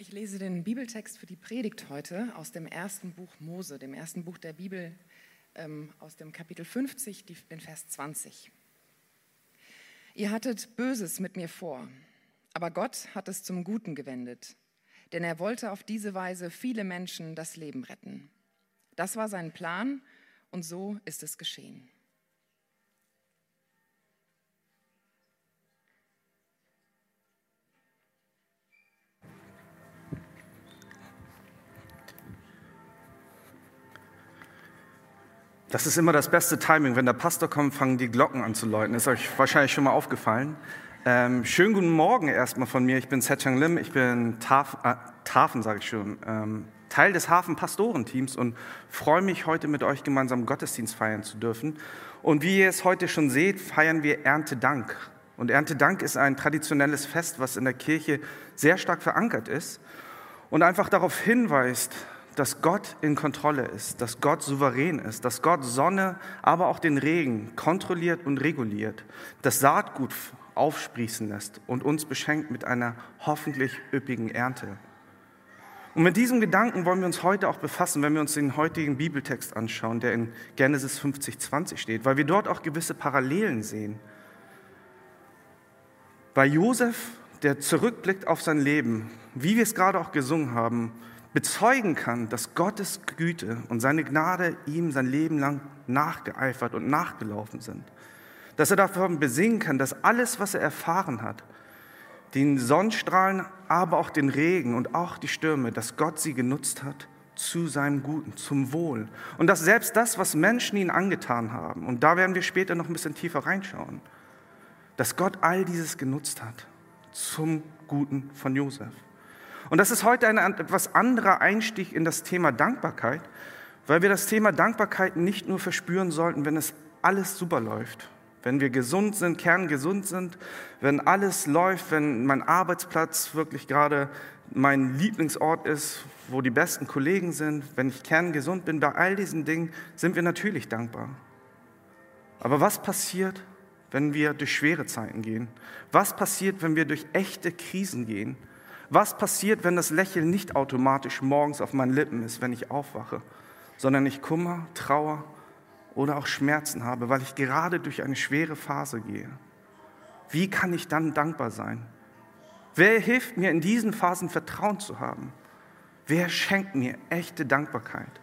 Ich lese den Bibeltext für die Predigt heute aus dem ersten Buch Mose, dem ersten Buch der Bibel, ähm, aus dem Kapitel 50, die, den Vers 20. Ihr hattet Böses mit mir vor, aber Gott hat es zum Guten gewendet, denn er wollte auf diese Weise viele Menschen das Leben retten. Das war sein Plan und so ist es geschehen. Das ist immer das beste Timing. Wenn der Pastor kommt, fangen die Glocken an zu läuten. Ist euch wahrscheinlich schon mal aufgefallen. Ähm, schönen guten Morgen erstmal von mir. Ich bin Setchang Lim. Ich bin Taf, äh, Tafen, sage ich schon, ähm, Teil des Hafen-Pastorenteams und freue mich, heute mit euch gemeinsam Gottesdienst feiern zu dürfen. Und wie ihr es heute schon seht, feiern wir Erntedank. Und Erntedank ist ein traditionelles Fest, was in der Kirche sehr stark verankert ist und einfach darauf hinweist, dass Gott in Kontrolle ist, dass Gott souverän ist, dass Gott Sonne, aber auch den Regen kontrolliert und reguliert, das Saatgut aufsprießen lässt und uns beschenkt mit einer hoffentlich üppigen Ernte. Und mit diesem Gedanken wollen wir uns heute auch befassen, wenn wir uns den heutigen Bibeltext anschauen, der in Genesis 50, 20 steht, weil wir dort auch gewisse Parallelen sehen. Bei Josef, der zurückblickt auf sein Leben, wie wir es gerade auch gesungen haben, bezeugen kann, dass Gottes Güte und seine Gnade ihm sein Leben lang nachgeeifert und nachgelaufen sind. Dass er davon besingen kann, dass alles, was er erfahren hat, den Sonnenstrahlen, aber auch den Regen und auch die Stürme, dass Gott sie genutzt hat zu seinem Guten, zum Wohl. Und dass selbst das, was Menschen ihnen angetan haben, und da werden wir später noch ein bisschen tiefer reinschauen, dass Gott all dieses genutzt hat zum Guten von Josef. Und das ist heute ein etwas anderer Einstieg in das Thema Dankbarkeit, weil wir das Thema Dankbarkeit nicht nur verspüren sollten, wenn es alles super läuft, wenn wir gesund sind, kerngesund sind, wenn alles läuft, wenn mein Arbeitsplatz wirklich gerade mein Lieblingsort ist, wo die besten Kollegen sind, wenn ich kerngesund bin, bei all diesen Dingen sind wir natürlich dankbar. Aber was passiert, wenn wir durch schwere Zeiten gehen? Was passiert, wenn wir durch echte Krisen gehen? Was passiert, wenn das Lächeln nicht automatisch morgens auf meinen Lippen ist, wenn ich aufwache, sondern ich Kummer, Trauer oder auch Schmerzen habe, weil ich gerade durch eine schwere Phase gehe? Wie kann ich dann dankbar sein? Wer hilft mir in diesen Phasen Vertrauen zu haben? Wer schenkt mir echte Dankbarkeit?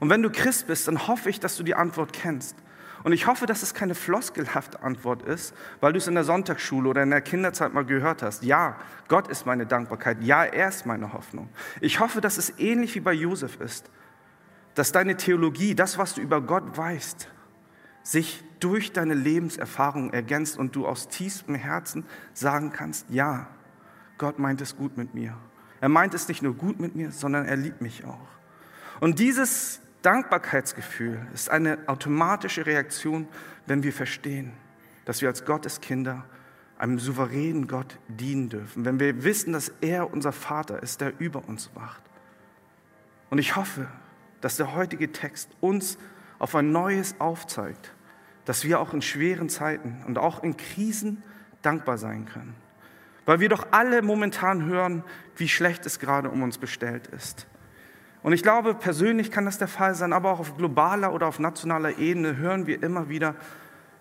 Und wenn du Christ bist, dann hoffe ich, dass du die Antwort kennst. Und ich hoffe, dass es keine floskelhafte Antwort ist, weil du es in der Sonntagsschule oder in der Kinderzeit mal gehört hast. Ja, Gott ist meine Dankbarkeit. Ja, er ist meine Hoffnung. Ich hoffe, dass es ähnlich wie bei Josef ist, dass deine Theologie, das, was du über Gott weißt, sich durch deine Lebenserfahrung ergänzt und du aus tiefstem Herzen sagen kannst, ja, Gott meint es gut mit mir. Er meint es nicht nur gut mit mir, sondern er liebt mich auch. Und dieses Dankbarkeitsgefühl ist eine automatische Reaktion, wenn wir verstehen, dass wir als Gottes Kinder einem souveränen Gott dienen dürfen, wenn wir wissen, dass er unser Vater ist, der über uns wacht. Und ich hoffe, dass der heutige Text uns auf ein neues aufzeigt, dass wir auch in schweren Zeiten und auch in Krisen dankbar sein können. Weil wir doch alle momentan hören, wie schlecht es gerade um uns bestellt ist. Und ich glaube, persönlich kann das der Fall sein, aber auch auf globaler oder auf nationaler Ebene hören wir immer wieder,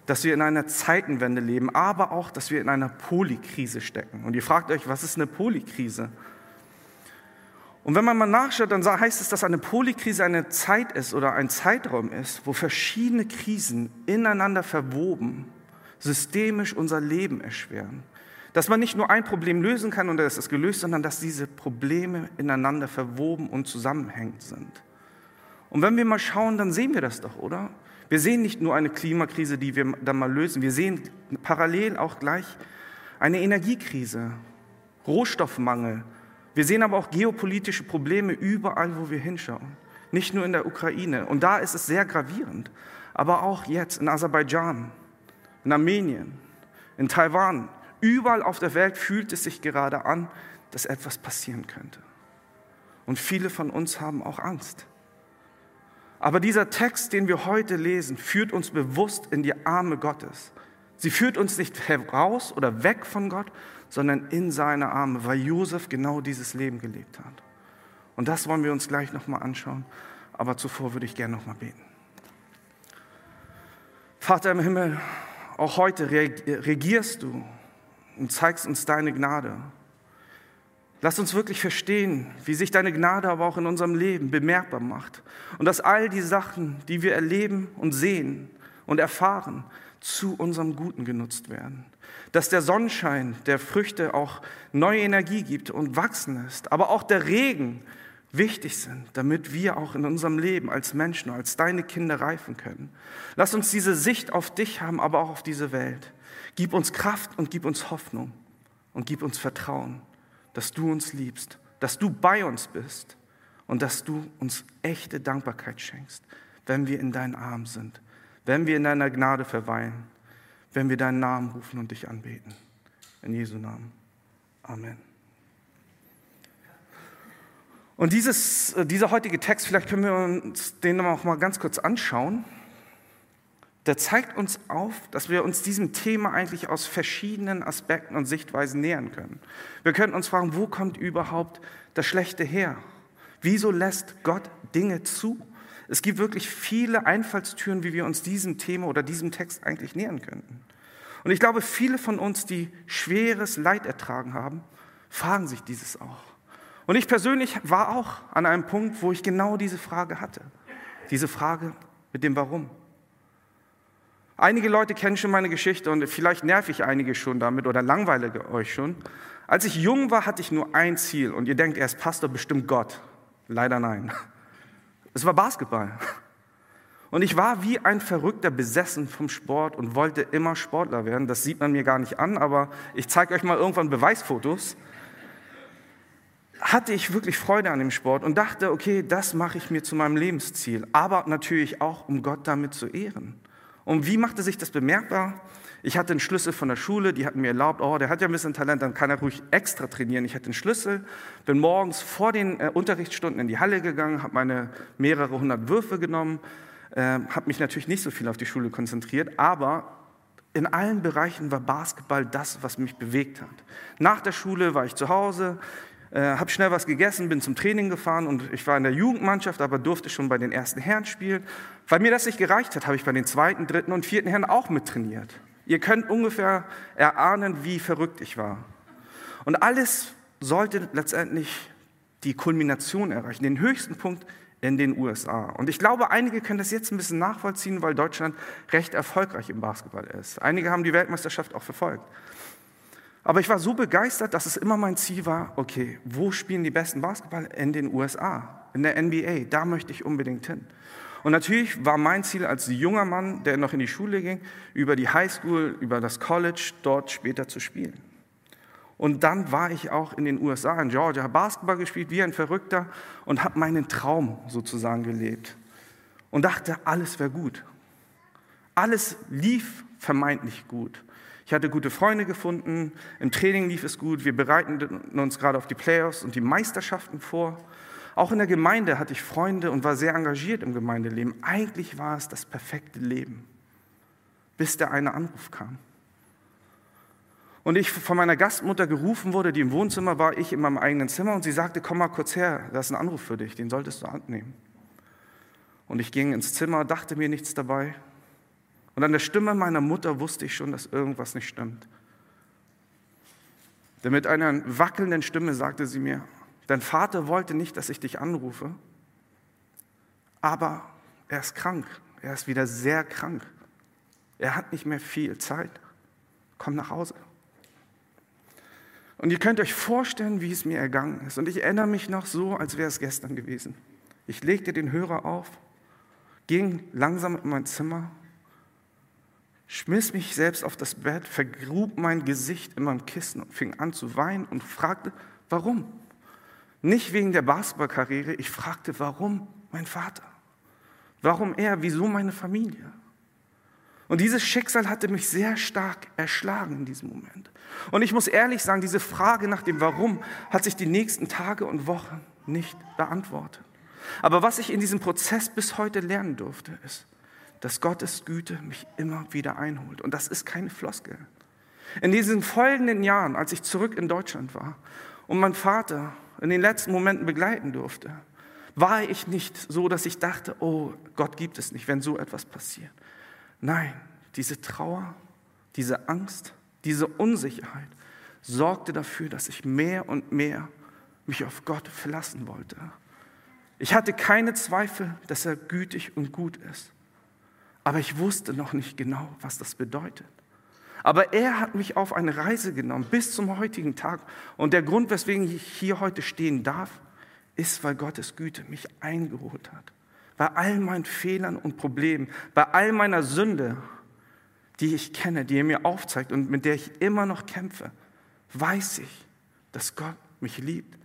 dass wir in einer Zeitenwende leben, aber auch, dass wir in einer Polykrise stecken. Und ihr fragt euch, was ist eine Polykrise? Und wenn man mal nachschaut, dann heißt es, dass eine Polykrise eine Zeit ist oder ein Zeitraum ist, wo verschiedene Krisen ineinander verwoben systemisch unser Leben erschweren. Dass man nicht nur ein Problem lösen kann und es ist gelöst, sondern dass diese Probleme ineinander verwoben und zusammenhängend sind. Und wenn wir mal schauen, dann sehen wir das doch, oder? Wir sehen nicht nur eine Klimakrise, die wir dann mal lösen, wir sehen parallel auch gleich eine Energiekrise, Rohstoffmangel. Wir sehen aber auch geopolitische Probleme überall, wo wir hinschauen. Nicht nur in der Ukraine. Und da ist es sehr gravierend. Aber auch jetzt in Aserbaidschan, in Armenien, in Taiwan, Überall auf der Welt fühlt es sich gerade an, dass etwas passieren könnte. Und viele von uns haben auch Angst. Aber dieser Text, den wir heute lesen, führt uns bewusst in die Arme Gottes, Sie führt uns nicht heraus oder weg von Gott, sondern in seine Arme, weil Josef genau dieses Leben gelebt hat. Und das wollen wir uns gleich nochmal anschauen. Aber zuvor würde ich gerne nochmal beten. Vater im Himmel, auch heute regierst du und zeigst uns deine Gnade. Lass uns wirklich verstehen, wie sich deine Gnade aber auch in unserem Leben bemerkbar macht. Und dass all die Sachen, die wir erleben und sehen und erfahren, zu unserem Guten genutzt werden. Dass der Sonnenschein der Früchte auch neue Energie gibt und wachsen lässt. Aber auch der Regen, wichtig sind, damit wir auch in unserem Leben als Menschen, als deine Kinder reifen können. Lass uns diese Sicht auf dich haben, aber auch auf diese Welt. Gib uns Kraft und gib uns Hoffnung und gib uns Vertrauen, dass du uns liebst, dass du bei uns bist und dass du uns echte Dankbarkeit schenkst, wenn wir in deinen Armen sind, wenn wir in deiner Gnade verweilen, wenn wir deinen Namen rufen und dich anbeten. In Jesu Namen. Amen. Und dieses, äh, dieser heutige Text, vielleicht können wir uns den noch mal ganz kurz anschauen. Der zeigt uns auf, dass wir uns diesem Thema eigentlich aus verschiedenen Aspekten und Sichtweisen nähern können. Wir können uns fragen, wo kommt überhaupt das Schlechte her? Wieso lässt Gott Dinge zu? Es gibt wirklich viele Einfallstüren, wie wir uns diesem Thema oder diesem Text eigentlich nähern könnten. Und ich glaube, viele von uns, die schweres Leid ertragen haben, fragen sich dieses auch. Und ich persönlich war auch an einem Punkt, wo ich genau diese Frage hatte. Diese Frage mit dem Warum. Einige Leute kennen schon meine Geschichte und vielleicht nerv ich einige schon damit oder langweile euch schon. Als ich jung war, hatte ich nur ein Ziel und ihr denkt, er ist Pastor, bestimmt Gott. Leider nein. Es war Basketball. Und ich war wie ein Verrückter besessen vom Sport und wollte immer Sportler werden. Das sieht man mir gar nicht an, aber ich zeige euch mal irgendwann Beweisfotos hatte ich wirklich Freude an dem Sport und dachte, okay, das mache ich mir zu meinem Lebensziel, aber natürlich auch, um Gott damit zu ehren. Und wie machte sich das bemerkbar? Ich hatte einen Schlüssel von der Schule, die hatten mir erlaubt, oh, der hat ja ein bisschen Talent, dann kann er ruhig extra trainieren. Ich hatte einen Schlüssel, bin morgens vor den äh, Unterrichtsstunden in die Halle gegangen, habe meine mehrere hundert Würfe genommen, äh, habe mich natürlich nicht so viel auf die Schule konzentriert, aber in allen Bereichen war Basketball das, was mich bewegt hat. Nach der Schule war ich zu Hause, äh, habe schnell was gegessen, bin zum Training gefahren und ich war in der Jugendmannschaft, aber durfte schon bei den ersten Herren spielen. Weil mir das nicht gereicht hat, habe ich bei den zweiten, dritten und vierten Herren auch mittrainiert. Ihr könnt ungefähr erahnen, wie verrückt ich war. Und alles sollte letztendlich die Kulmination erreichen, den höchsten Punkt in den USA. Und ich glaube, einige können das jetzt ein bisschen nachvollziehen, weil Deutschland recht erfolgreich im Basketball ist. Einige haben die Weltmeisterschaft auch verfolgt. Aber ich war so begeistert, dass es immer mein Ziel war, okay, wo spielen die besten Basketball? In den USA, in der NBA, da möchte ich unbedingt hin. Und natürlich war mein Ziel als junger Mann, der noch in die Schule ging, über die Highschool, über das College, dort später zu spielen. Und dann war ich auch in den USA, in Georgia, habe Basketball gespielt wie ein Verrückter und habe meinen Traum sozusagen gelebt. Und dachte, alles wäre gut. Alles lief vermeintlich gut. Ich hatte gute Freunde gefunden, im Training lief es gut, wir bereiten uns gerade auf die Playoffs und die Meisterschaften vor. Auch in der Gemeinde hatte ich Freunde und war sehr engagiert im Gemeindeleben. Eigentlich war es das perfekte Leben, bis der eine Anruf kam. Und ich von meiner Gastmutter gerufen wurde, die im Wohnzimmer war, ich in meinem eigenen Zimmer, und sie sagte, komm mal kurz her, da ist ein Anruf für dich, den solltest du annehmen. Und ich ging ins Zimmer, dachte mir nichts dabei, und an der Stimme meiner Mutter wusste ich schon, dass irgendwas nicht stimmt. Denn mit einer wackelnden Stimme sagte sie mir, dein Vater wollte nicht, dass ich dich anrufe, aber er ist krank, er ist wieder sehr krank. Er hat nicht mehr viel Zeit. Komm nach Hause. Und ihr könnt euch vorstellen, wie es mir ergangen ist. Und ich erinnere mich noch so, als wäre es gestern gewesen. Ich legte den Hörer auf, ging langsam in mein Zimmer schmiss mich selbst auf das Bett, vergrub mein Gesicht in meinem Kissen und fing an zu weinen und fragte, warum? Nicht wegen der Basketballkarriere, ich fragte, warum mein Vater? Warum er? Wieso meine Familie? Und dieses Schicksal hatte mich sehr stark erschlagen in diesem Moment. Und ich muss ehrlich sagen, diese Frage nach dem Warum hat sich die nächsten Tage und Wochen nicht beantwortet. Aber was ich in diesem Prozess bis heute lernen durfte, ist, dass Gottes Güte mich immer wieder einholt. Und das ist keine Floskel. In diesen folgenden Jahren, als ich zurück in Deutschland war und mein Vater in den letzten Momenten begleiten durfte, war ich nicht so, dass ich dachte, oh, Gott gibt es nicht, wenn so etwas passiert. Nein, diese Trauer, diese Angst, diese Unsicherheit sorgte dafür, dass ich mehr und mehr mich auf Gott verlassen wollte. Ich hatte keine Zweifel, dass er gütig und gut ist. Aber ich wusste noch nicht genau, was das bedeutet. Aber er hat mich auf eine Reise genommen bis zum heutigen Tag. Und der Grund, weswegen ich hier heute stehen darf, ist, weil Gottes Güte mich eingeholt hat. Bei all meinen Fehlern und Problemen, bei all meiner Sünde, die ich kenne, die er mir aufzeigt und mit der ich immer noch kämpfe, weiß ich, dass Gott mich liebt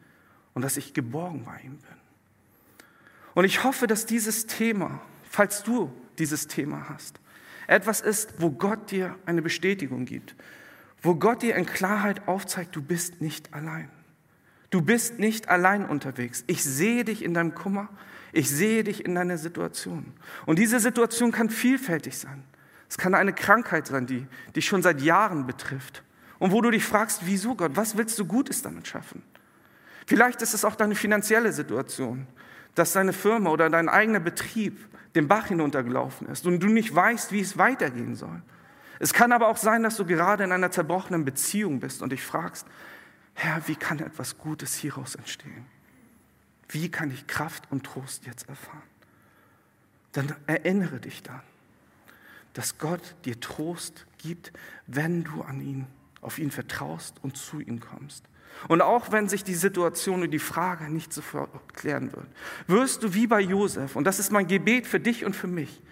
und dass ich geborgen bei ihm bin. Und ich hoffe, dass dieses Thema, falls du dieses Thema hast, etwas ist, wo Gott dir eine Bestätigung gibt, wo Gott dir in Klarheit aufzeigt, du bist nicht allein. Du bist nicht allein unterwegs. Ich sehe dich in deinem Kummer, ich sehe dich in deiner Situation. Und diese Situation kann vielfältig sein. Es kann eine Krankheit sein, die dich schon seit Jahren betrifft. Und wo du dich fragst, wieso Gott, was willst du Gutes damit schaffen? Vielleicht ist es auch deine finanzielle Situation, dass deine Firma oder dein eigener Betrieb den Bach hinuntergelaufen ist und du nicht weißt, wie es weitergehen soll. Es kann aber auch sein, dass du gerade in einer zerbrochenen Beziehung bist und dich fragst, Herr, wie kann etwas Gutes hieraus entstehen? Wie kann ich Kraft und Trost jetzt erfahren? Dann erinnere dich daran, dass Gott dir Trost gibt, wenn du an ihn, auf ihn vertraust und zu ihm kommst. Und auch wenn sich die Situation und die Frage nicht sofort klären wird, wirst du wie bei Josef, und das ist mein Gebet für dich und für mich,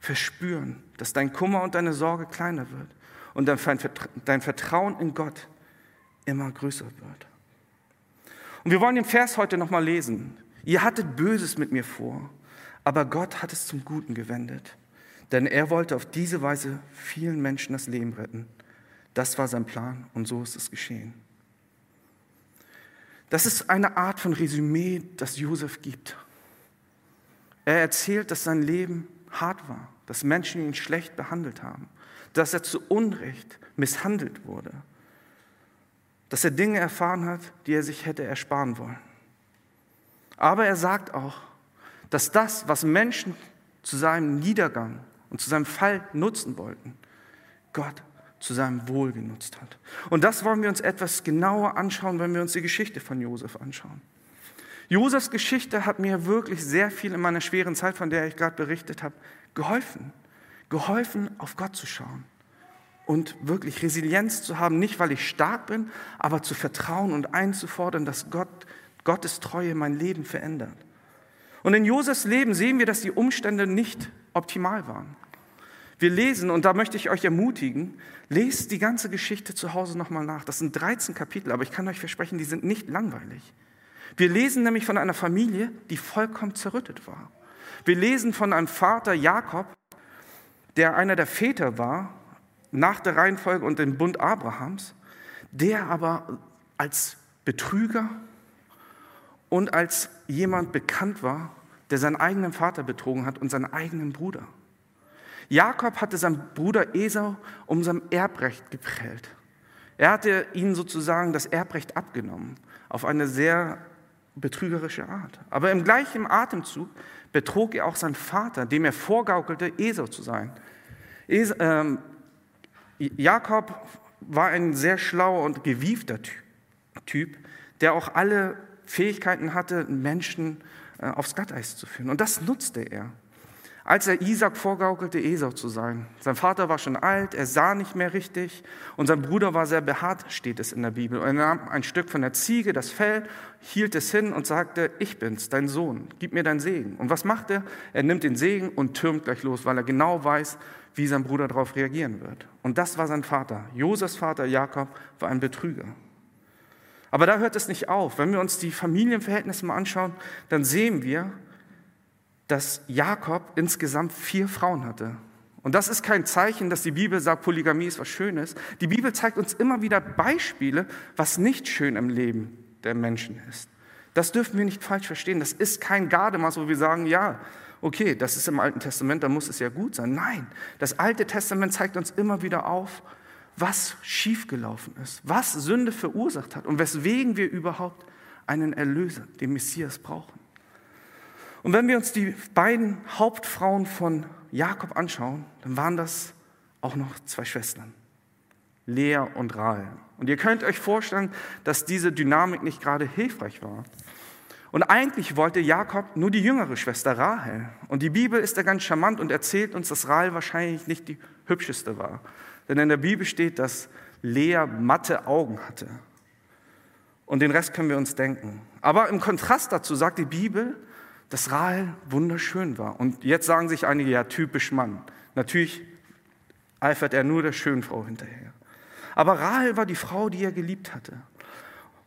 verspüren, dass dein Kummer und deine Sorge kleiner wird und dein Vertrauen in Gott immer größer wird. Und wir wollen den Vers heute nochmal lesen. Ihr hattet Böses mit mir vor, aber Gott hat es zum Guten gewendet, denn er wollte auf diese Weise vielen Menschen das Leben retten. Das war sein Plan und so ist es geschehen. Das ist eine Art von Resümee, das Josef gibt. Er erzählt, dass sein Leben hart war, dass Menschen ihn schlecht behandelt haben, dass er zu Unrecht misshandelt wurde, dass er Dinge erfahren hat, die er sich hätte ersparen wollen. Aber er sagt auch, dass das, was Menschen zu seinem Niedergang und zu seinem Fall nutzen wollten, Gott zu seinem Wohl genutzt hat. Und das wollen wir uns etwas genauer anschauen, wenn wir uns die Geschichte von Josef anschauen. Josefs Geschichte hat mir wirklich sehr viel in meiner schweren Zeit, von der ich gerade berichtet habe, geholfen. Geholfen, auf Gott zu schauen und wirklich Resilienz zu haben, nicht weil ich stark bin, aber zu vertrauen und einzufordern, dass Gott, Gottes Treue mein Leben verändert. Und in Josefs Leben sehen wir, dass die Umstände nicht optimal waren. Wir lesen, und da möchte ich euch ermutigen, lest die ganze Geschichte zu Hause nochmal nach. Das sind 13 Kapitel, aber ich kann euch versprechen, die sind nicht langweilig. Wir lesen nämlich von einer Familie, die vollkommen zerrüttet war. Wir lesen von einem Vater Jakob, der einer der Väter war nach der Reihenfolge und dem Bund Abrahams, der aber als Betrüger und als jemand bekannt war, der seinen eigenen Vater betrogen hat und seinen eigenen Bruder. Jakob hatte seinen Bruder Esau um sein Erbrecht geprellt. Er hatte ihnen sozusagen das Erbrecht abgenommen, auf eine sehr betrügerische Art. Aber im gleichen Atemzug betrog er auch seinen Vater, dem er vorgaukelte, Esau zu sein. Es, ähm, Jakob war ein sehr schlauer und gewiefter Typ, der auch alle Fähigkeiten hatte, Menschen äh, aufs Glatteis zu führen. Und das nutzte er. Als er Isaac vorgaukelte, Esau zu sein. Sein Vater war schon alt, er sah nicht mehr richtig und sein Bruder war sehr behaart, steht es in der Bibel. Und er nahm ein Stück von der Ziege, das Fell, hielt es hin und sagte, ich bin's, dein Sohn, gib mir deinen Segen. Und was macht er? Er nimmt den Segen und türmt gleich los, weil er genau weiß, wie sein Bruder darauf reagieren wird. Und das war sein Vater. Josefs Vater Jakob war ein Betrüger. Aber da hört es nicht auf. Wenn wir uns die Familienverhältnisse mal anschauen, dann sehen wir, dass Jakob insgesamt vier Frauen hatte. Und das ist kein Zeichen, dass die Bibel sagt, Polygamie ist was Schönes. Die Bibel zeigt uns immer wieder Beispiele, was nicht schön im Leben der Menschen ist. Das dürfen wir nicht falsch verstehen. Das ist kein Gardemaß, wo wir sagen, ja, okay, das ist im Alten Testament, da muss es ja gut sein. Nein, das Alte Testament zeigt uns immer wieder auf, was schiefgelaufen ist, was Sünde verursacht hat und weswegen wir überhaupt einen Erlöser, den Messias, brauchen. Und wenn wir uns die beiden Hauptfrauen von Jakob anschauen, dann waren das auch noch zwei Schwestern, Lea und Rahel. Und ihr könnt euch vorstellen, dass diese Dynamik nicht gerade hilfreich war. Und eigentlich wollte Jakob nur die jüngere Schwester Rahel. Und die Bibel ist da ganz charmant und erzählt uns, dass Rahel wahrscheinlich nicht die hübscheste war. Denn in der Bibel steht, dass Lea matte Augen hatte. Und den Rest können wir uns denken. Aber im Kontrast dazu sagt die Bibel, dass Rahel wunderschön war. Und jetzt sagen sich einige, ja, typisch Mann. Natürlich eifert er nur der schönen Frau hinterher. Aber Rahel war die Frau, die er geliebt hatte.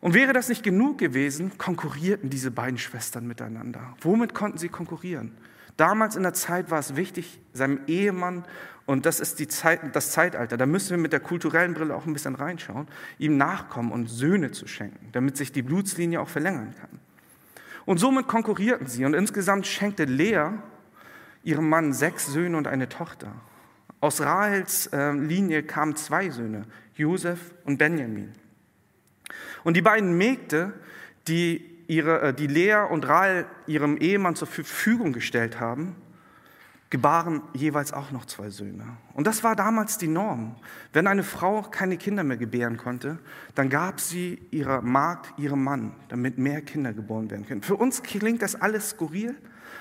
Und wäre das nicht genug gewesen, konkurrierten diese beiden Schwestern miteinander. Womit konnten sie konkurrieren? Damals in der Zeit war es wichtig, seinem Ehemann, und das ist die Zeit, das Zeitalter, da müssen wir mit der kulturellen Brille auch ein bisschen reinschauen, ihm nachkommen und Söhne zu schenken, damit sich die Blutslinie auch verlängern kann. Und somit konkurrierten sie. Und insgesamt schenkte Lea ihrem Mann sechs Söhne und eine Tochter. Aus Rahels äh, Linie kamen zwei Söhne, Josef und Benjamin. Und die beiden Mägde, die, ihre, äh, die Lea und Rahel ihrem Ehemann zur Verfügung gestellt haben, gebaren jeweils auch noch zwei Söhne. Und das war damals die Norm. Wenn eine Frau keine Kinder mehr gebären konnte, dann gab sie ihrer Magd ihrem Mann, damit mehr Kinder geboren werden können. Für uns klingt das alles skurril,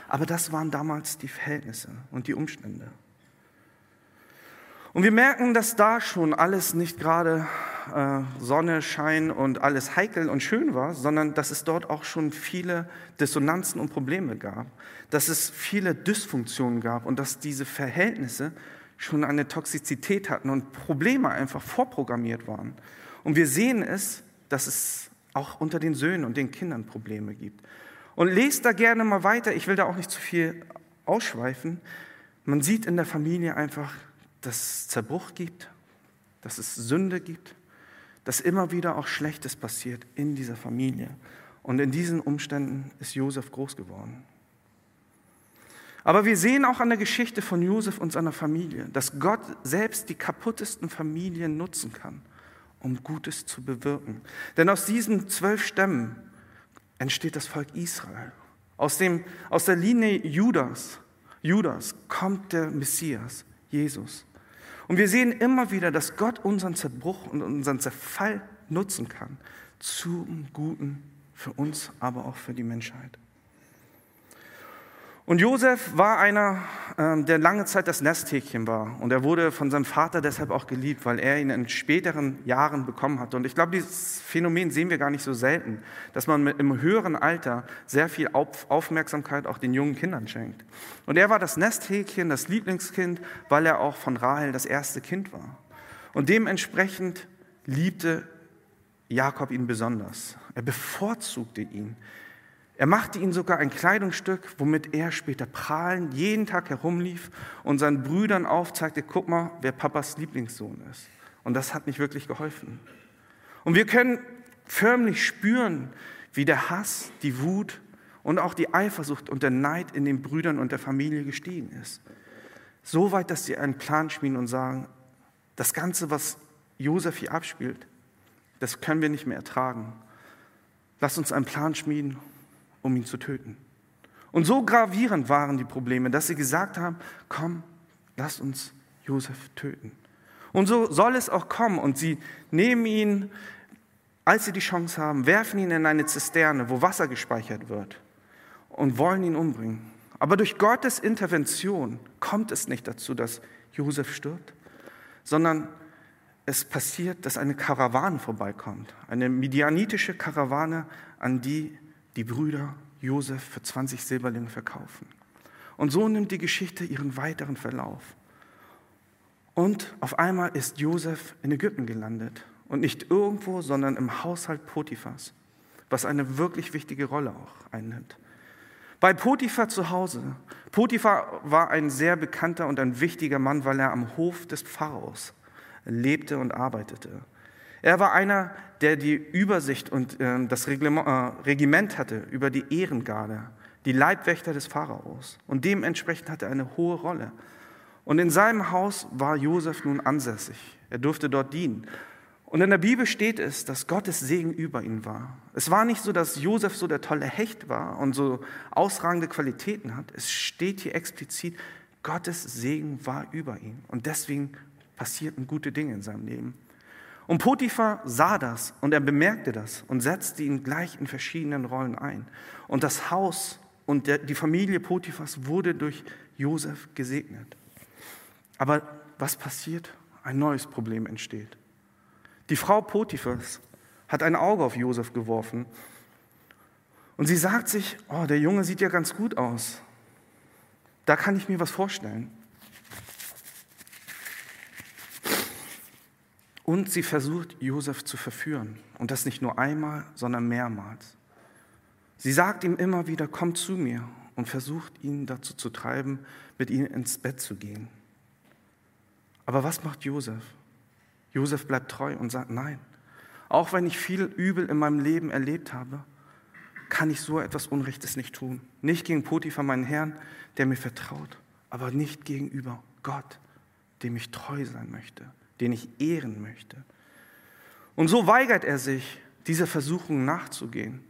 aber das waren damals die Verhältnisse und die Umstände. Und wir merken, dass da schon alles nicht gerade äh, Sonne, Schein und alles heikel und schön war, sondern dass es dort auch schon viele Dissonanzen und Probleme gab, dass es viele Dysfunktionen gab und dass diese Verhältnisse schon eine Toxizität hatten und Probleme einfach vorprogrammiert waren. Und wir sehen es, dass es auch unter den Söhnen und den Kindern Probleme gibt. Und lest da gerne mal weiter, ich will da auch nicht zu viel ausschweifen. Man sieht in der Familie einfach, dass es Zerbruch gibt, dass es Sünde gibt, dass immer wieder auch Schlechtes passiert in dieser Familie. Und in diesen Umständen ist Josef groß geworden. Aber wir sehen auch an der Geschichte von Josef und seiner Familie, dass Gott selbst die kaputtesten Familien nutzen kann, um Gutes zu bewirken. Denn aus diesen zwölf Stämmen entsteht das Volk Israel. Aus, dem, aus der Linie Judas, Judas kommt der Messias, Jesus. Und wir sehen immer wieder, dass Gott unseren Zerbruch und unseren Zerfall nutzen kann zum Guten für uns, aber auch für die Menschheit. Und Josef war einer, ähm, der lange Zeit das Nesthäkchen war. Und er wurde von seinem Vater deshalb auch geliebt, weil er ihn in späteren Jahren bekommen hatte. Und ich glaube, dieses Phänomen sehen wir gar nicht so selten, dass man im höheren Alter sehr viel Aufmerksamkeit auch den jungen Kindern schenkt. Und er war das Nesthäkchen, das Lieblingskind, weil er auch von Rahel das erste Kind war. Und dementsprechend liebte Jakob ihn besonders. Er bevorzugte ihn. Er machte ihn sogar ein Kleidungsstück, womit er später prahlend jeden Tag herumlief und seinen Brüdern aufzeigte, guck mal, wer Papas Lieblingssohn ist. Und das hat nicht wirklich geholfen. Und wir können förmlich spüren, wie der Hass, die Wut und auch die Eifersucht und der Neid in den Brüdern und der Familie gestiegen ist. So weit, dass sie einen Plan schmieden und sagen, das Ganze, was Josef hier abspielt, das können wir nicht mehr ertragen. Lass uns einen Plan schmieden um ihn zu töten. Und so gravierend waren die Probleme, dass sie gesagt haben, komm, lass uns Josef töten. Und so soll es auch kommen. Und sie nehmen ihn, als sie die Chance haben, werfen ihn in eine Zisterne, wo Wasser gespeichert wird und wollen ihn umbringen. Aber durch Gottes Intervention kommt es nicht dazu, dass Josef stirbt, sondern es passiert, dass eine Karawane vorbeikommt, eine midianitische Karawane, an die die Brüder Josef für 20 Silberlinge verkaufen. Und so nimmt die Geschichte ihren weiteren Verlauf. Und auf einmal ist Josef in Ägypten gelandet. Und nicht irgendwo, sondern im Haushalt Potiphas, was eine wirklich wichtige Rolle auch einnimmt. Bei Potiphar zu Hause. Potiphar war ein sehr bekannter und ein wichtiger Mann, weil er am Hof des Pharaos lebte und arbeitete. Er war einer, der die Übersicht und äh, das Reglement, äh, Regiment hatte über die Ehrengarde die Leibwächter des Pharaos. Und dementsprechend hatte er eine hohe Rolle. Und in seinem Haus war Josef nun ansässig. Er durfte dort dienen. Und in der Bibel steht es, dass Gottes Segen über ihn war. Es war nicht so, dass Josef so der tolle Hecht war und so ausragende Qualitäten hat. Es steht hier explizit, Gottes Segen war über ihn. Und deswegen passierten gute Dinge in seinem Leben. Und Potiphar sah das und er bemerkte das und setzte ihn gleich in verschiedenen Rollen ein. Und das Haus und der, die Familie Potiphas wurde durch Josef gesegnet. Aber was passiert? Ein neues Problem entsteht. Die Frau Potiphas hat ein Auge auf Josef geworfen und sie sagt sich, oh, der Junge sieht ja ganz gut aus. Da kann ich mir was vorstellen. Und sie versucht, Josef zu verführen. Und das nicht nur einmal, sondern mehrmals. Sie sagt ihm immer wieder, komm zu mir und versucht ihn dazu zu treiben, mit ihm ins Bett zu gehen. Aber was macht Josef? Josef bleibt treu und sagt, nein, auch wenn ich viel Übel in meinem Leben erlebt habe, kann ich so etwas Unrechtes nicht tun. Nicht gegen Potiphar, meinen Herrn, der mir vertraut, aber nicht gegenüber Gott, dem ich treu sein möchte, den ich ehren möchte. Und so weigert er sich, dieser Versuchung nachzugehen.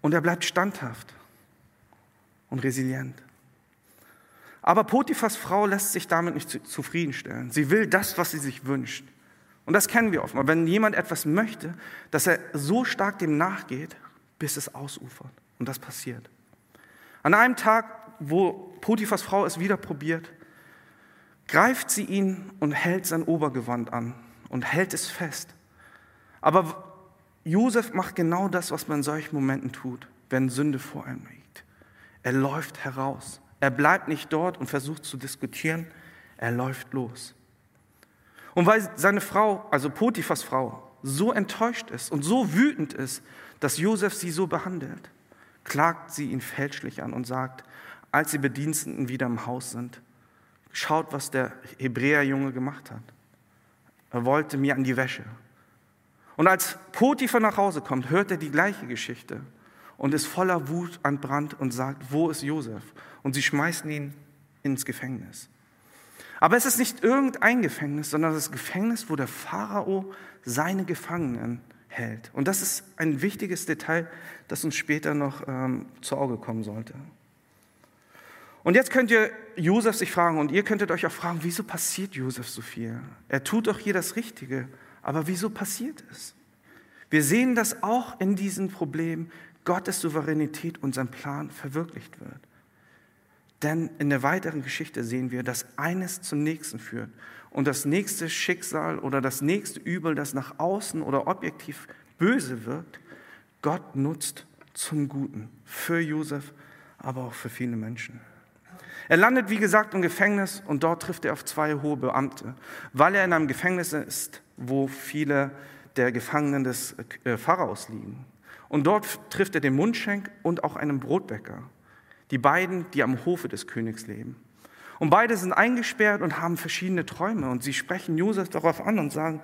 Und er bleibt standhaft und resilient. Aber Potiphas Frau lässt sich damit nicht zufriedenstellen. Sie will das, was sie sich wünscht. Und das kennen wir oft. Wenn jemand etwas möchte, dass er so stark dem nachgeht, bis es ausufert. Und das passiert. An einem Tag, wo Potiphas Frau es wieder probiert, greift sie ihn und hält sein Obergewand an und hält es fest. Aber Josef macht genau das, was man in solchen Momenten tut, wenn Sünde vor einem liegt. Er läuft heraus. Er bleibt nicht dort und versucht zu diskutieren. Er läuft los. Und weil seine Frau, also Potiphas Frau, so enttäuscht ist und so wütend ist, dass Josef sie so behandelt, klagt sie ihn fälschlich an und sagt, als die Bediensteten wieder im Haus sind, schaut, was der Hebräerjunge gemacht hat. Er wollte mir an die Wäsche. Und als Potiphar nach Hause kommt, hört er die gleiche Geschichte und ist voller Wut entbrannt und sagt, wo ist Josef? Und sie schmeißen ihn ins Gefängnis. Aber es ist nicht irgendein Gefängnis, sondern das Gefängnis, wo der Pharao seine Gefangenen hält. Und das ist ein wichtiges Detail, das uns später noch ähm, zu Auge kommen sollte. Und jetzt könnt ihr Josef sich fragen und ihr könntet euch auch fragen, wieso passiert Josef so viel? Er tut doch hier das Richtige, aber wieso passiert es? Wir sehen, dass auch in diesem Problem Gottes Souveränität und sein Plan verwirklicht wird. Denn in der weiteren Geschichte sehen wir, dass eines zum nächsten führt. Und das nächste Schicksal oder das nächste Übel, das nach außen oder objektiv böse wirkt, Gott nutzt zum Guten. Für Josef, aber auch für viele Menschen. Er landet, wie gesagt, im Gefängnis und dort trifft er auf zwei hohe Beamte, weil er in einem Gefängnis ist, wo viele der Gefangenen des äh, Pharaos liegen. Und dort trifft er den Mundschenk und auch einen Brotbäcker. Die beiden, die am Hofe des Königs leben. Und beide sind eingesperrt und haben verschiedene Träume. Und sie sprechen Josef darauf an und sagen,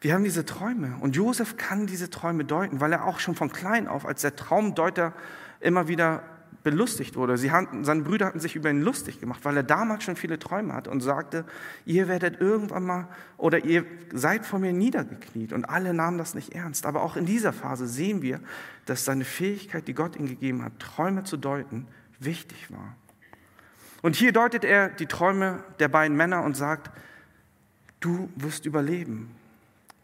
wir haben diese Träume. Und Josef kann diese Träume deuten, weil er auch schon von klein auf als der Traumdeuter immer wieder belustigt wurde. Sie hatten, seine Brüder hatten sich über ihn lustig gemacht, weil er damals schon viele Träume hatte und sagte, ihr werdet irgendwann mal oder ihr seid vor mir niedergekniet. Und alle nahmen das nicht ernst. Aber auch in dieser Phase sehen wir, dass seine Fähigkeit, die Gott ihm gegeben hat, Träume zu deuten, wichtig war. Und hier deutet er die Träume der beiden Männer und sagt, du wirst überleben,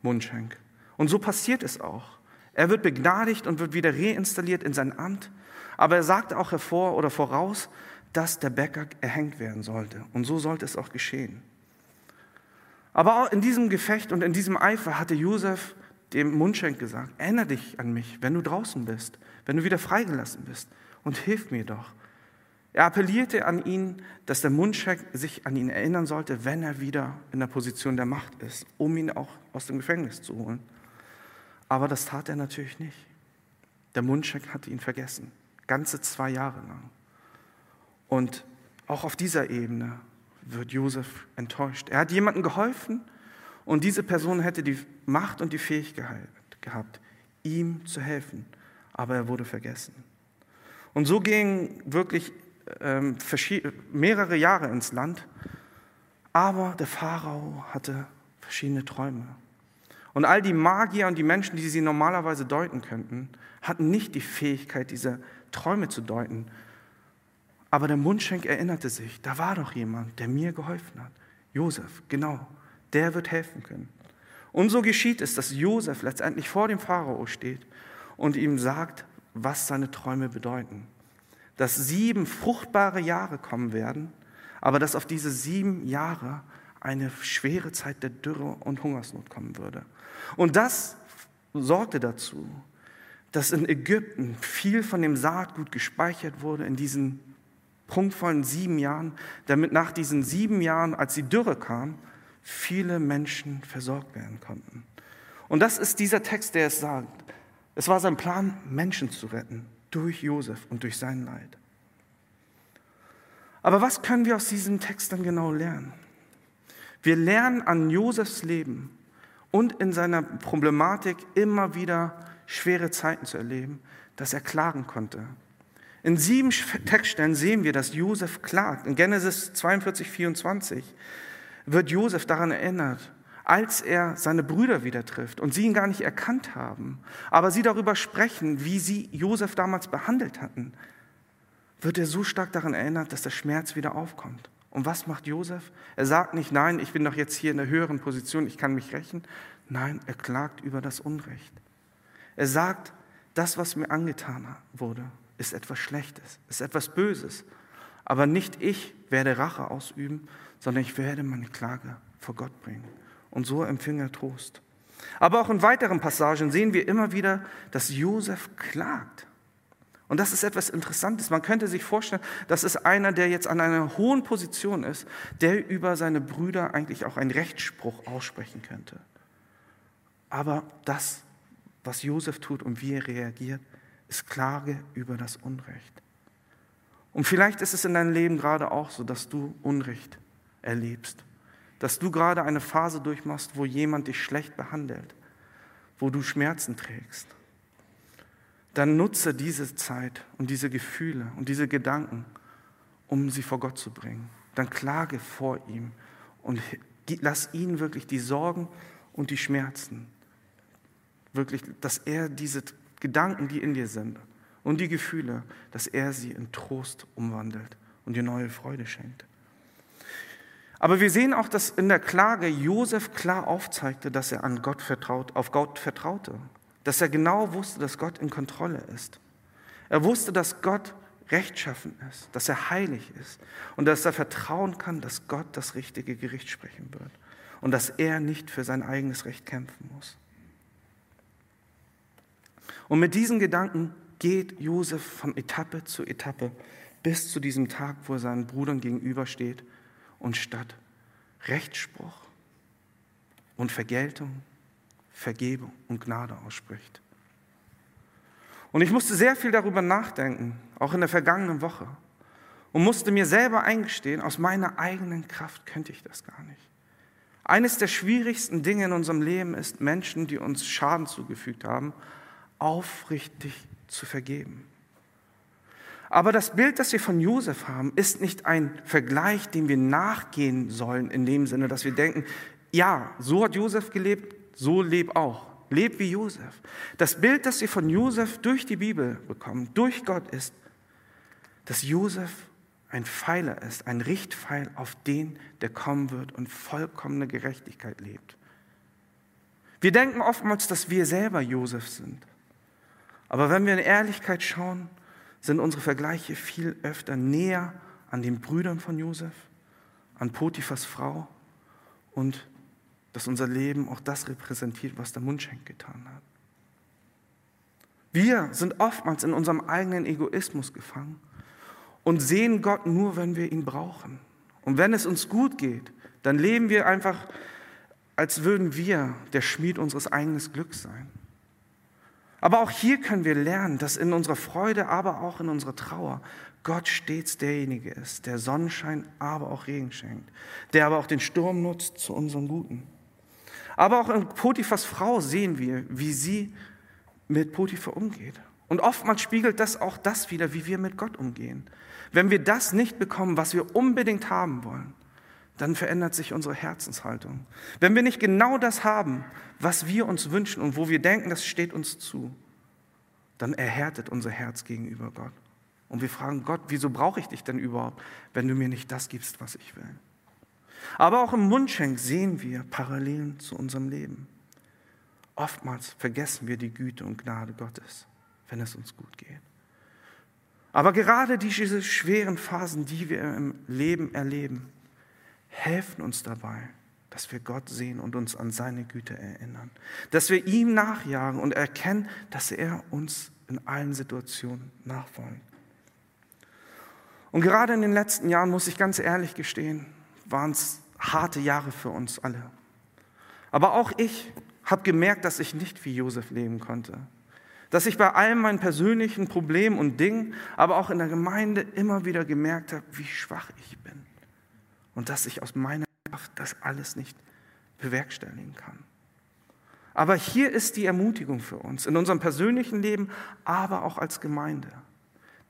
Mundschenk. Und so passiert es auch. Er wird begnadigt und wird wieder reinstalliert in sein Amt, aber er sagt auch hervor oder voraus, dass der Bäcker erhängt werden sollte. Und so sollte es auch geschehen. Aber auch in diesem Gefecht und in diesem Eifer hatte Josef dem Mundschenk gesagt, erinnere dich an mich, wenn du draußen bist, wenn du wieder freigelassen bist und hilf mir doch. Er appellierte an ihn, dass der Mundschenk sich an ihn erinnern sollte, wenn er wieder in der Position der Macht ist, um ihn auch aus dem Gefängnis zu holen. Aber das tat er natürlich nicht. Der Mundschenk hatte ihn vergessen, ganze zwei Jahre lang. Und auch auf dieser Ebene wird Josef enttäuscht. Er hat jemandem geholfen und diese Person hätte die Macht und die Fähigkeit gehabt, ihm zu helfen, aber er wurde vergessen. Und so gingen wirklich ähm, mehrere Jahre ins Land, aber der Pharao hatte verschiedene Träume. Und all die Magier und die Menschen, die sie normalerweise deuten könnten, hatten nicht die Fähigkeit, diese Träume zu deuten. Aber der Mundschenk erinnerte sich, da war doch jemand, der mir geholfen hat. Josef, genau, der wird helfen können. Und so geschieht es, dass Josef letztendlich vor dem Pharao steht und ihm sagt, was seine Träume bedeuten. Dass sieben fruchtbare Jahre kommen werden, aber dass auf diese sieben Jahre eine schwere Zeit der Dürre und Hungersnot kommen würde. Und das sorgte dazu, dass in Ägypten viel von dem Saatgut gespeichert wurde in diesen prunkvollen sieben Jahren, damit nach diesen sieben Jahren, als die Dürre kam, viele Menschen versorgt werden konnten. Und das ist dieser Text, der es sagt. Es war sein Plan, Menschen zu retten durch Josef und durch sein Leid. Aber was können wir aus diesem Text dann genau lernen? Wir lernen an Josefs Leben und in seiner Problematik immer wieder schwere Zeiten zu erleben, dass er klagen konnte. In sieben Textstellen sehen wir, dass Josef klagt. In Genesis 42, 24 wird Josef daran erinnert, als er seine Brüder wieder trifft und sie ihn gar nicht erkannt haben, aber sie darüber sprechen, wie sie Josef damals behandelt hatten, wird er so stark daran erinnert, dass der Schmerz wieder aufkommt. Und was macht Josef? Er sagt nicht, nein, ich bin doch jetzt hier in einer höheren Position, ich kann mich rächen. Nein, er klagt über das Unrecht. Er sagt, das, was mir angetan wurde, ist etwas Schlechtes, ist etwas Böses. Aber nicht ich werde Rache ausüben, sondern ich werde meine Klage vor Gott bringen. Und so empfing er Trost. Aber auch in weiteren Passagen sehen wir immer wieder, dass Josef klagt. Und das ist etwas Interessantes. Man könnte sich vorstellen, das ist einer, der jetzt an einer hohen Position ist, der über seine Brüder eigentlich auch einen Rechtsspruch aussprechen könnte. Aber das, was Josef tut und wie er reagiert, ist Klage über das Unrecht. Und vielleicht ist es in deinem Leben gerade auch so, dass du Unrecht erlebst. Dass du gerade eine Phase durchmachst, wo jemand dich schlecht behandelt, wo du Schmerzen trägst. Dann nutze diese Zeit und diese Gefühle und diese Gedanken, um sie vor Gott zu bringen. Dann klage vor ihm und lass ihn wirklich die Sorgen und die Schmerzen, wirklich, dass er diese Gedanken, die in dir sind und die Gefühle, dass er sie in Trost umwandelt und dir neue Freude schenkt. Aber wir sehen auch, dass in der Klage Josef klar aufzeigte, dass er an Gott vertraut, auf Gott vertraute. Dass er genau wusste, dass Gott in Kontrolle ist. Er wusste, dass Gott rechtschaffen ist, dass er heilig ist und dass er vertrauen kann, dass Gott das richtige Gericht sprechen wird und dass er nicht für sein eigenes Recht kämpfen muss. Und mit diesen Gedanken geht Josef von Etappe zu Etappe bis zu diesem Tag, wo er seinen Brüdern gegenübersteht und statt Rechtsspruch und Vergeltung, Vergebung und Gnade ausspricht. Und ich musste sehr viel darüber nachdenken, auch in der vergangenen Woche, und musste mir selber eingestehen, aus meiner eigenen Kraft könnte ich das gar nicht. Eines der schwierigsten Dinge in unserem Leben ist, Menschen, die uns Schaden zugefügt haben, aufrichtig zu vergeben. Aber das Bild, das wir von Josef haben, ist nicht ein Vergleich, dem wir nachgehen sollen, in dem Sinne, dass wir denken, ja, so hat Josef gelebt, so leb auch. Leb wie Josef. Das Bild, das wir von Josef durch die Bibel bekommen, durch Gott, ist, dass Josef ein Pfeiler ist, ein Richtpfeil auf den, der kommen wird und vollkommene Gerechtigkeit lebt. Wir denken oftmals, dass wir selber Josef sind. Aber wenn wir in Ehrlichkeit schauen, sind unsere Vergleiche viel öfter näher an den Brüdern von Josef, an Potiphas Frau und dass unser Leben auch das repräsentiert, was der Mundschenk getan hat. Wir sind oftmals in unserem eigenen Egoismus gefangen und sehen Gott nur, wenn wir ihn brauchen. Und wenn es uns gut geht, dann leben wir einfach, als würden wir der Schmied unseres eigenen Glücks sein. Aber auch hier können wir lernen, dass in unserer Freude, aber auch in unserer Trauer Gott stets derjenige ist, der Sonnenschein, aber auch Regen schenkt, der aber auch den Sturm nutzt zu unserem Guten. Aber auch in Potiphas Frau sehen wir, wie sie mit Potiphar umgeht Und oftmals spiegelt das auch das wieder, wie wir mit Gott umgehen. Wenn wir das nicht bekommen, was wir unbedingt haben wollen, dann verändert sich unsere Herzenshaltung. Wenn wir nicht genau das haben, was wir uns wünschen und wo wir denken, das steht uns zu, dann erhärtet unser Herz gegenüber Gott. Und wir fragen Gott, wieso brauche ich dich denn überhaupt, wenn du mir nicht das gibst, was ich will? Aber auch im Mundschenk sehen wir Parallelen zu unserem Leben. Oftmals vergessen wir die Güte und Gnade Gottes, wenn es uns gut geht. Aber gerade diese schweren Phasen, die wir im Leben erleben, helfen uns dabei, dass wir Gott sehen und uns an seine Güte erinnern. Dass wir ihm nachjagen und erkennen, dass er uns in allen Situationen nachfolgt. Und gerade in den letzten Jahren, muss ich ganz ehrlich gestehen, waren es harte Jahre für uns alle. Aber auch ich habe gemerkt, dass ich nicht wie Josef leben konnte. Dass ich bei all meinen persönlichen Problemen und Dingen, aber auch in der Gemeinde immer wieder gemerkt habe, wie schwach ich bin und dass ich aus meiner Kraft das alles nicht bewerkstelligen kann. Aber hier ist die Ermutigung für uns, in unserem persönlichen Leben, aber auch als Gemeinde,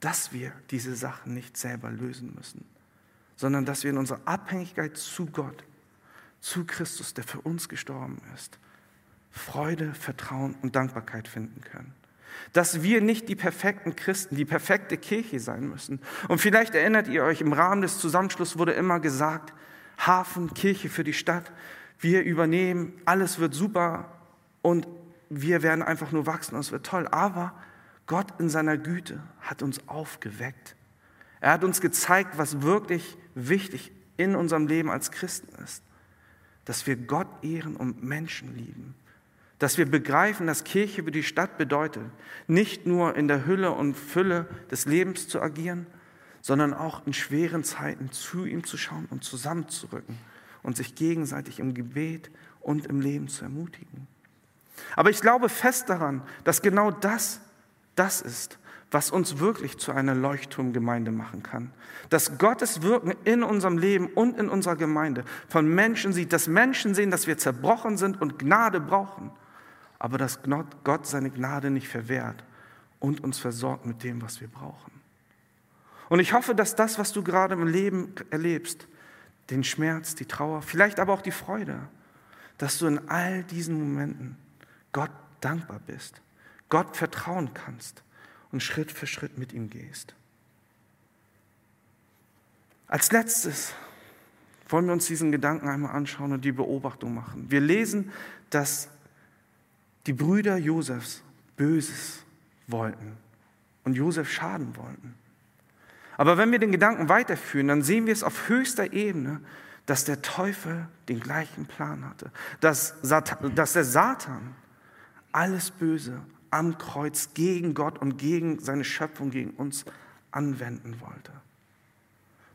dass wir diese Sachen nicht selber lösen müssen, sondern dass wir in unserer Abhängigkeit zu Gott, zu Christus, der für uns gestorben ist, Freude, Vertrauen und Dankbarkeit finden können. Dass wir nicht die perfekten Christen, die perfekte Kirche sein müssen. Und vielleicht erinnert ihr euch, im Rahmen des Zusammenschlusses wurde immer gesagt, Hafen, Kirche für die Stadt, wir übernehmen, alles wird super und wir werden einfach nur wachsen und es wird toll. Aber Gott in seiner Güte hat uns aufgeweckt. Er hat uns gezeigt, was wirklich wichtig in unserem Leben als Christen ist. Dass wir Gott ehren und Menschen lieben dass wir begreifen, dass Kirche für die Stadt bedeutet, nicht nur in der Hülle und Fülle des Lebens zu agieren, sondern auch in schweren Zeiten zu ihm zu schauen und zusammenzurücken und sich gegenseitig im Gebet und im Leben zu ermutigen. Aber ich glaube fest daran, dass genau das das ist, was uns wirklich zu einer Leuchtturmgemeinde machen kann. Dass Gottes Wirken in unserem Leben und in unserer Gemeinde von Menschen sieht, dass Menschen sehen, dass wir zerbrochen sind und Gnade brauchen aber dass Gott seine Gnade nicht verwehrt und uns versorgt mit dem, was wir brauchen. Und ich hoffe, dass das, was du gerade im Leben erlebst, den Schmerz, die Trauer, vielleicht aber auch die Freude, dass du in all diesen Momenten Gott dankbar bist, Gott vertrauen kannst und Schritt für Schritt mit ihm gehst. Als letztes wollen wir uns diesen Gedanken einmal anschauen und die Beobachtung machen. Wir lesen, dass die Brüder Josefs Böses wollten und Josef schaden wollten. Aber wenn wir den Gedanken weiterführen, dann sehen wir es auf höchster Ebene, dass der Teufel den gleichen Plan hatte, dass, Satan, dass der Satan alles Böse am Kreuz gegen Gott und gegen seine Schöpfung, gegen uns anwenden wollte.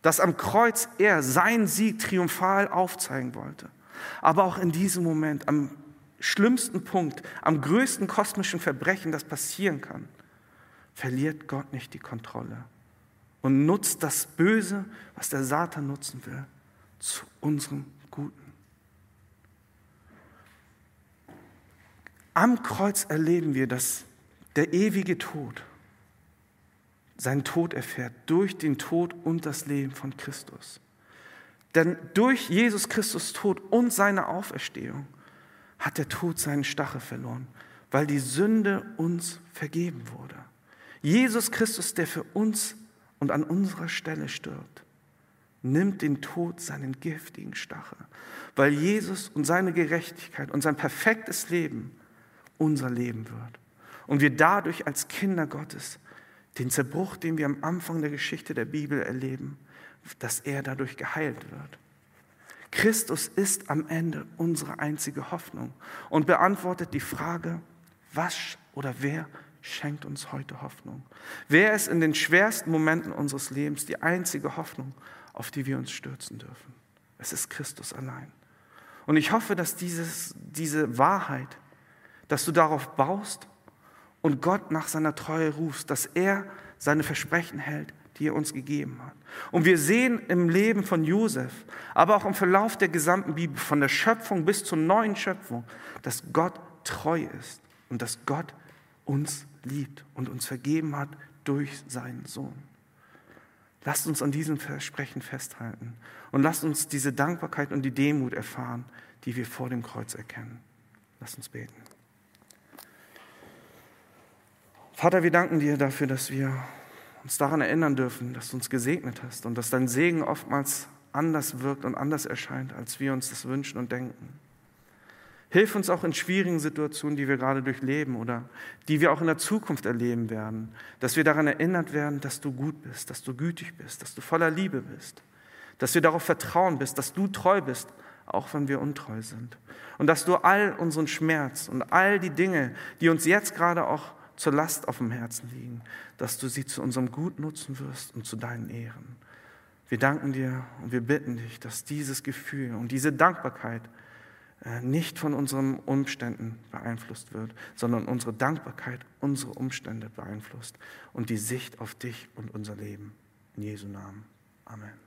Dass am Kreuz er seinen Sieg triumphal aufzeigen wollte. Aber auch in diesem Moment, am schlimmsten Punkt, am größten kosmischen Verbrechen, das passieren kann, verliert Gott nicht die Kontrolle und nutzt das Böse, was der Satan nutzen will, zu unserem Guten. Am Kreuz erleben wir, dass der ewige Tod seinen Tod erfährt durch den Tod und das Leben von Christus. Denn durch Jesus Christus Tod und seine Auferstehung hat der Tod seinen Stachel verloren, weil die Sünde uns vergeben wurde. Jesus Christus, der für uns und an unserer Stelle stirbt, nimmt den Tod seinen giftigen Stachel, weil Jesus und seine Gerechtigkeit und sein perfektes Leben unser Leben wird. Und wir dadurch als Kinder Gottes den Zerbruch, den wir am Anfang der Geschichte der Bibel erleben, dass er dadurch geheilt wird. Christus ist am Ende unsere einzige Hoffnung und beantwortet die Frage, was oder wer schenkt uns heute Hoffnung? Wer ist in den schwersten Momenten unseres Lebens die einzige Hoffnung, auf die wir uns stürzen dürfen? Es ist Christus allein. Und ich hoffe, dass dieses, diese Wahrheit, dass du darauf baust und Gott nach seiner Treue rufst, dass er seine Versprechen hält, die er uns gegeben hat. Und wir sehen im Leben von Josef, aber auch im Verlauf der gesamten Bibel, von der Schöpfung bis zur neuen Schöpfung, dass Gott treu ist und dass Gott uns liebt und uns vergeben hat durch seinen Sohn. Lasst uns an diesem Versprechen festhalten und lasst uns diese Dankbarkeit und die Demut erfahren, die wir vor dem Kreuz erkennen. Lasst uns beten. Vater, wir danken dir dafür, dass wir uns daran erinnern dürfen, dass du uns gesegnet hast und dass dein Segen oftmals anders wirkt und anders erscheint, als wir uns das wünschen und denken. Hilf uns auch in schwierigen Situationen, die wir gerade durchleben oder die wir auch in der Zukunft erleben werden, dass wir daran erinnert werden, dass du gut bist, dass du gütig bist, dass du voller Liebe bist, dass wir darauf vertrauen bist, dass du treu bist, auch wenn wir untreu sind. Und dass du all unseren Schmerz und all die Dinge, die uns jetzt gerade auch zur Last auf dem Herzen liegen, dass du sie zu unserem Gut nutzen wirst und zu deinen Ehren. Wir danken dir und wir bitten dich, dass dieses Gefühl und diese Dankbarkeit äh, nicht von unseren Umständen beeinflusst wird, sondern unsere Dankbarkeit unsere Umstände beeinflusst und die Sicht auf dich und unser Leben. In Jesu Namen. Amen.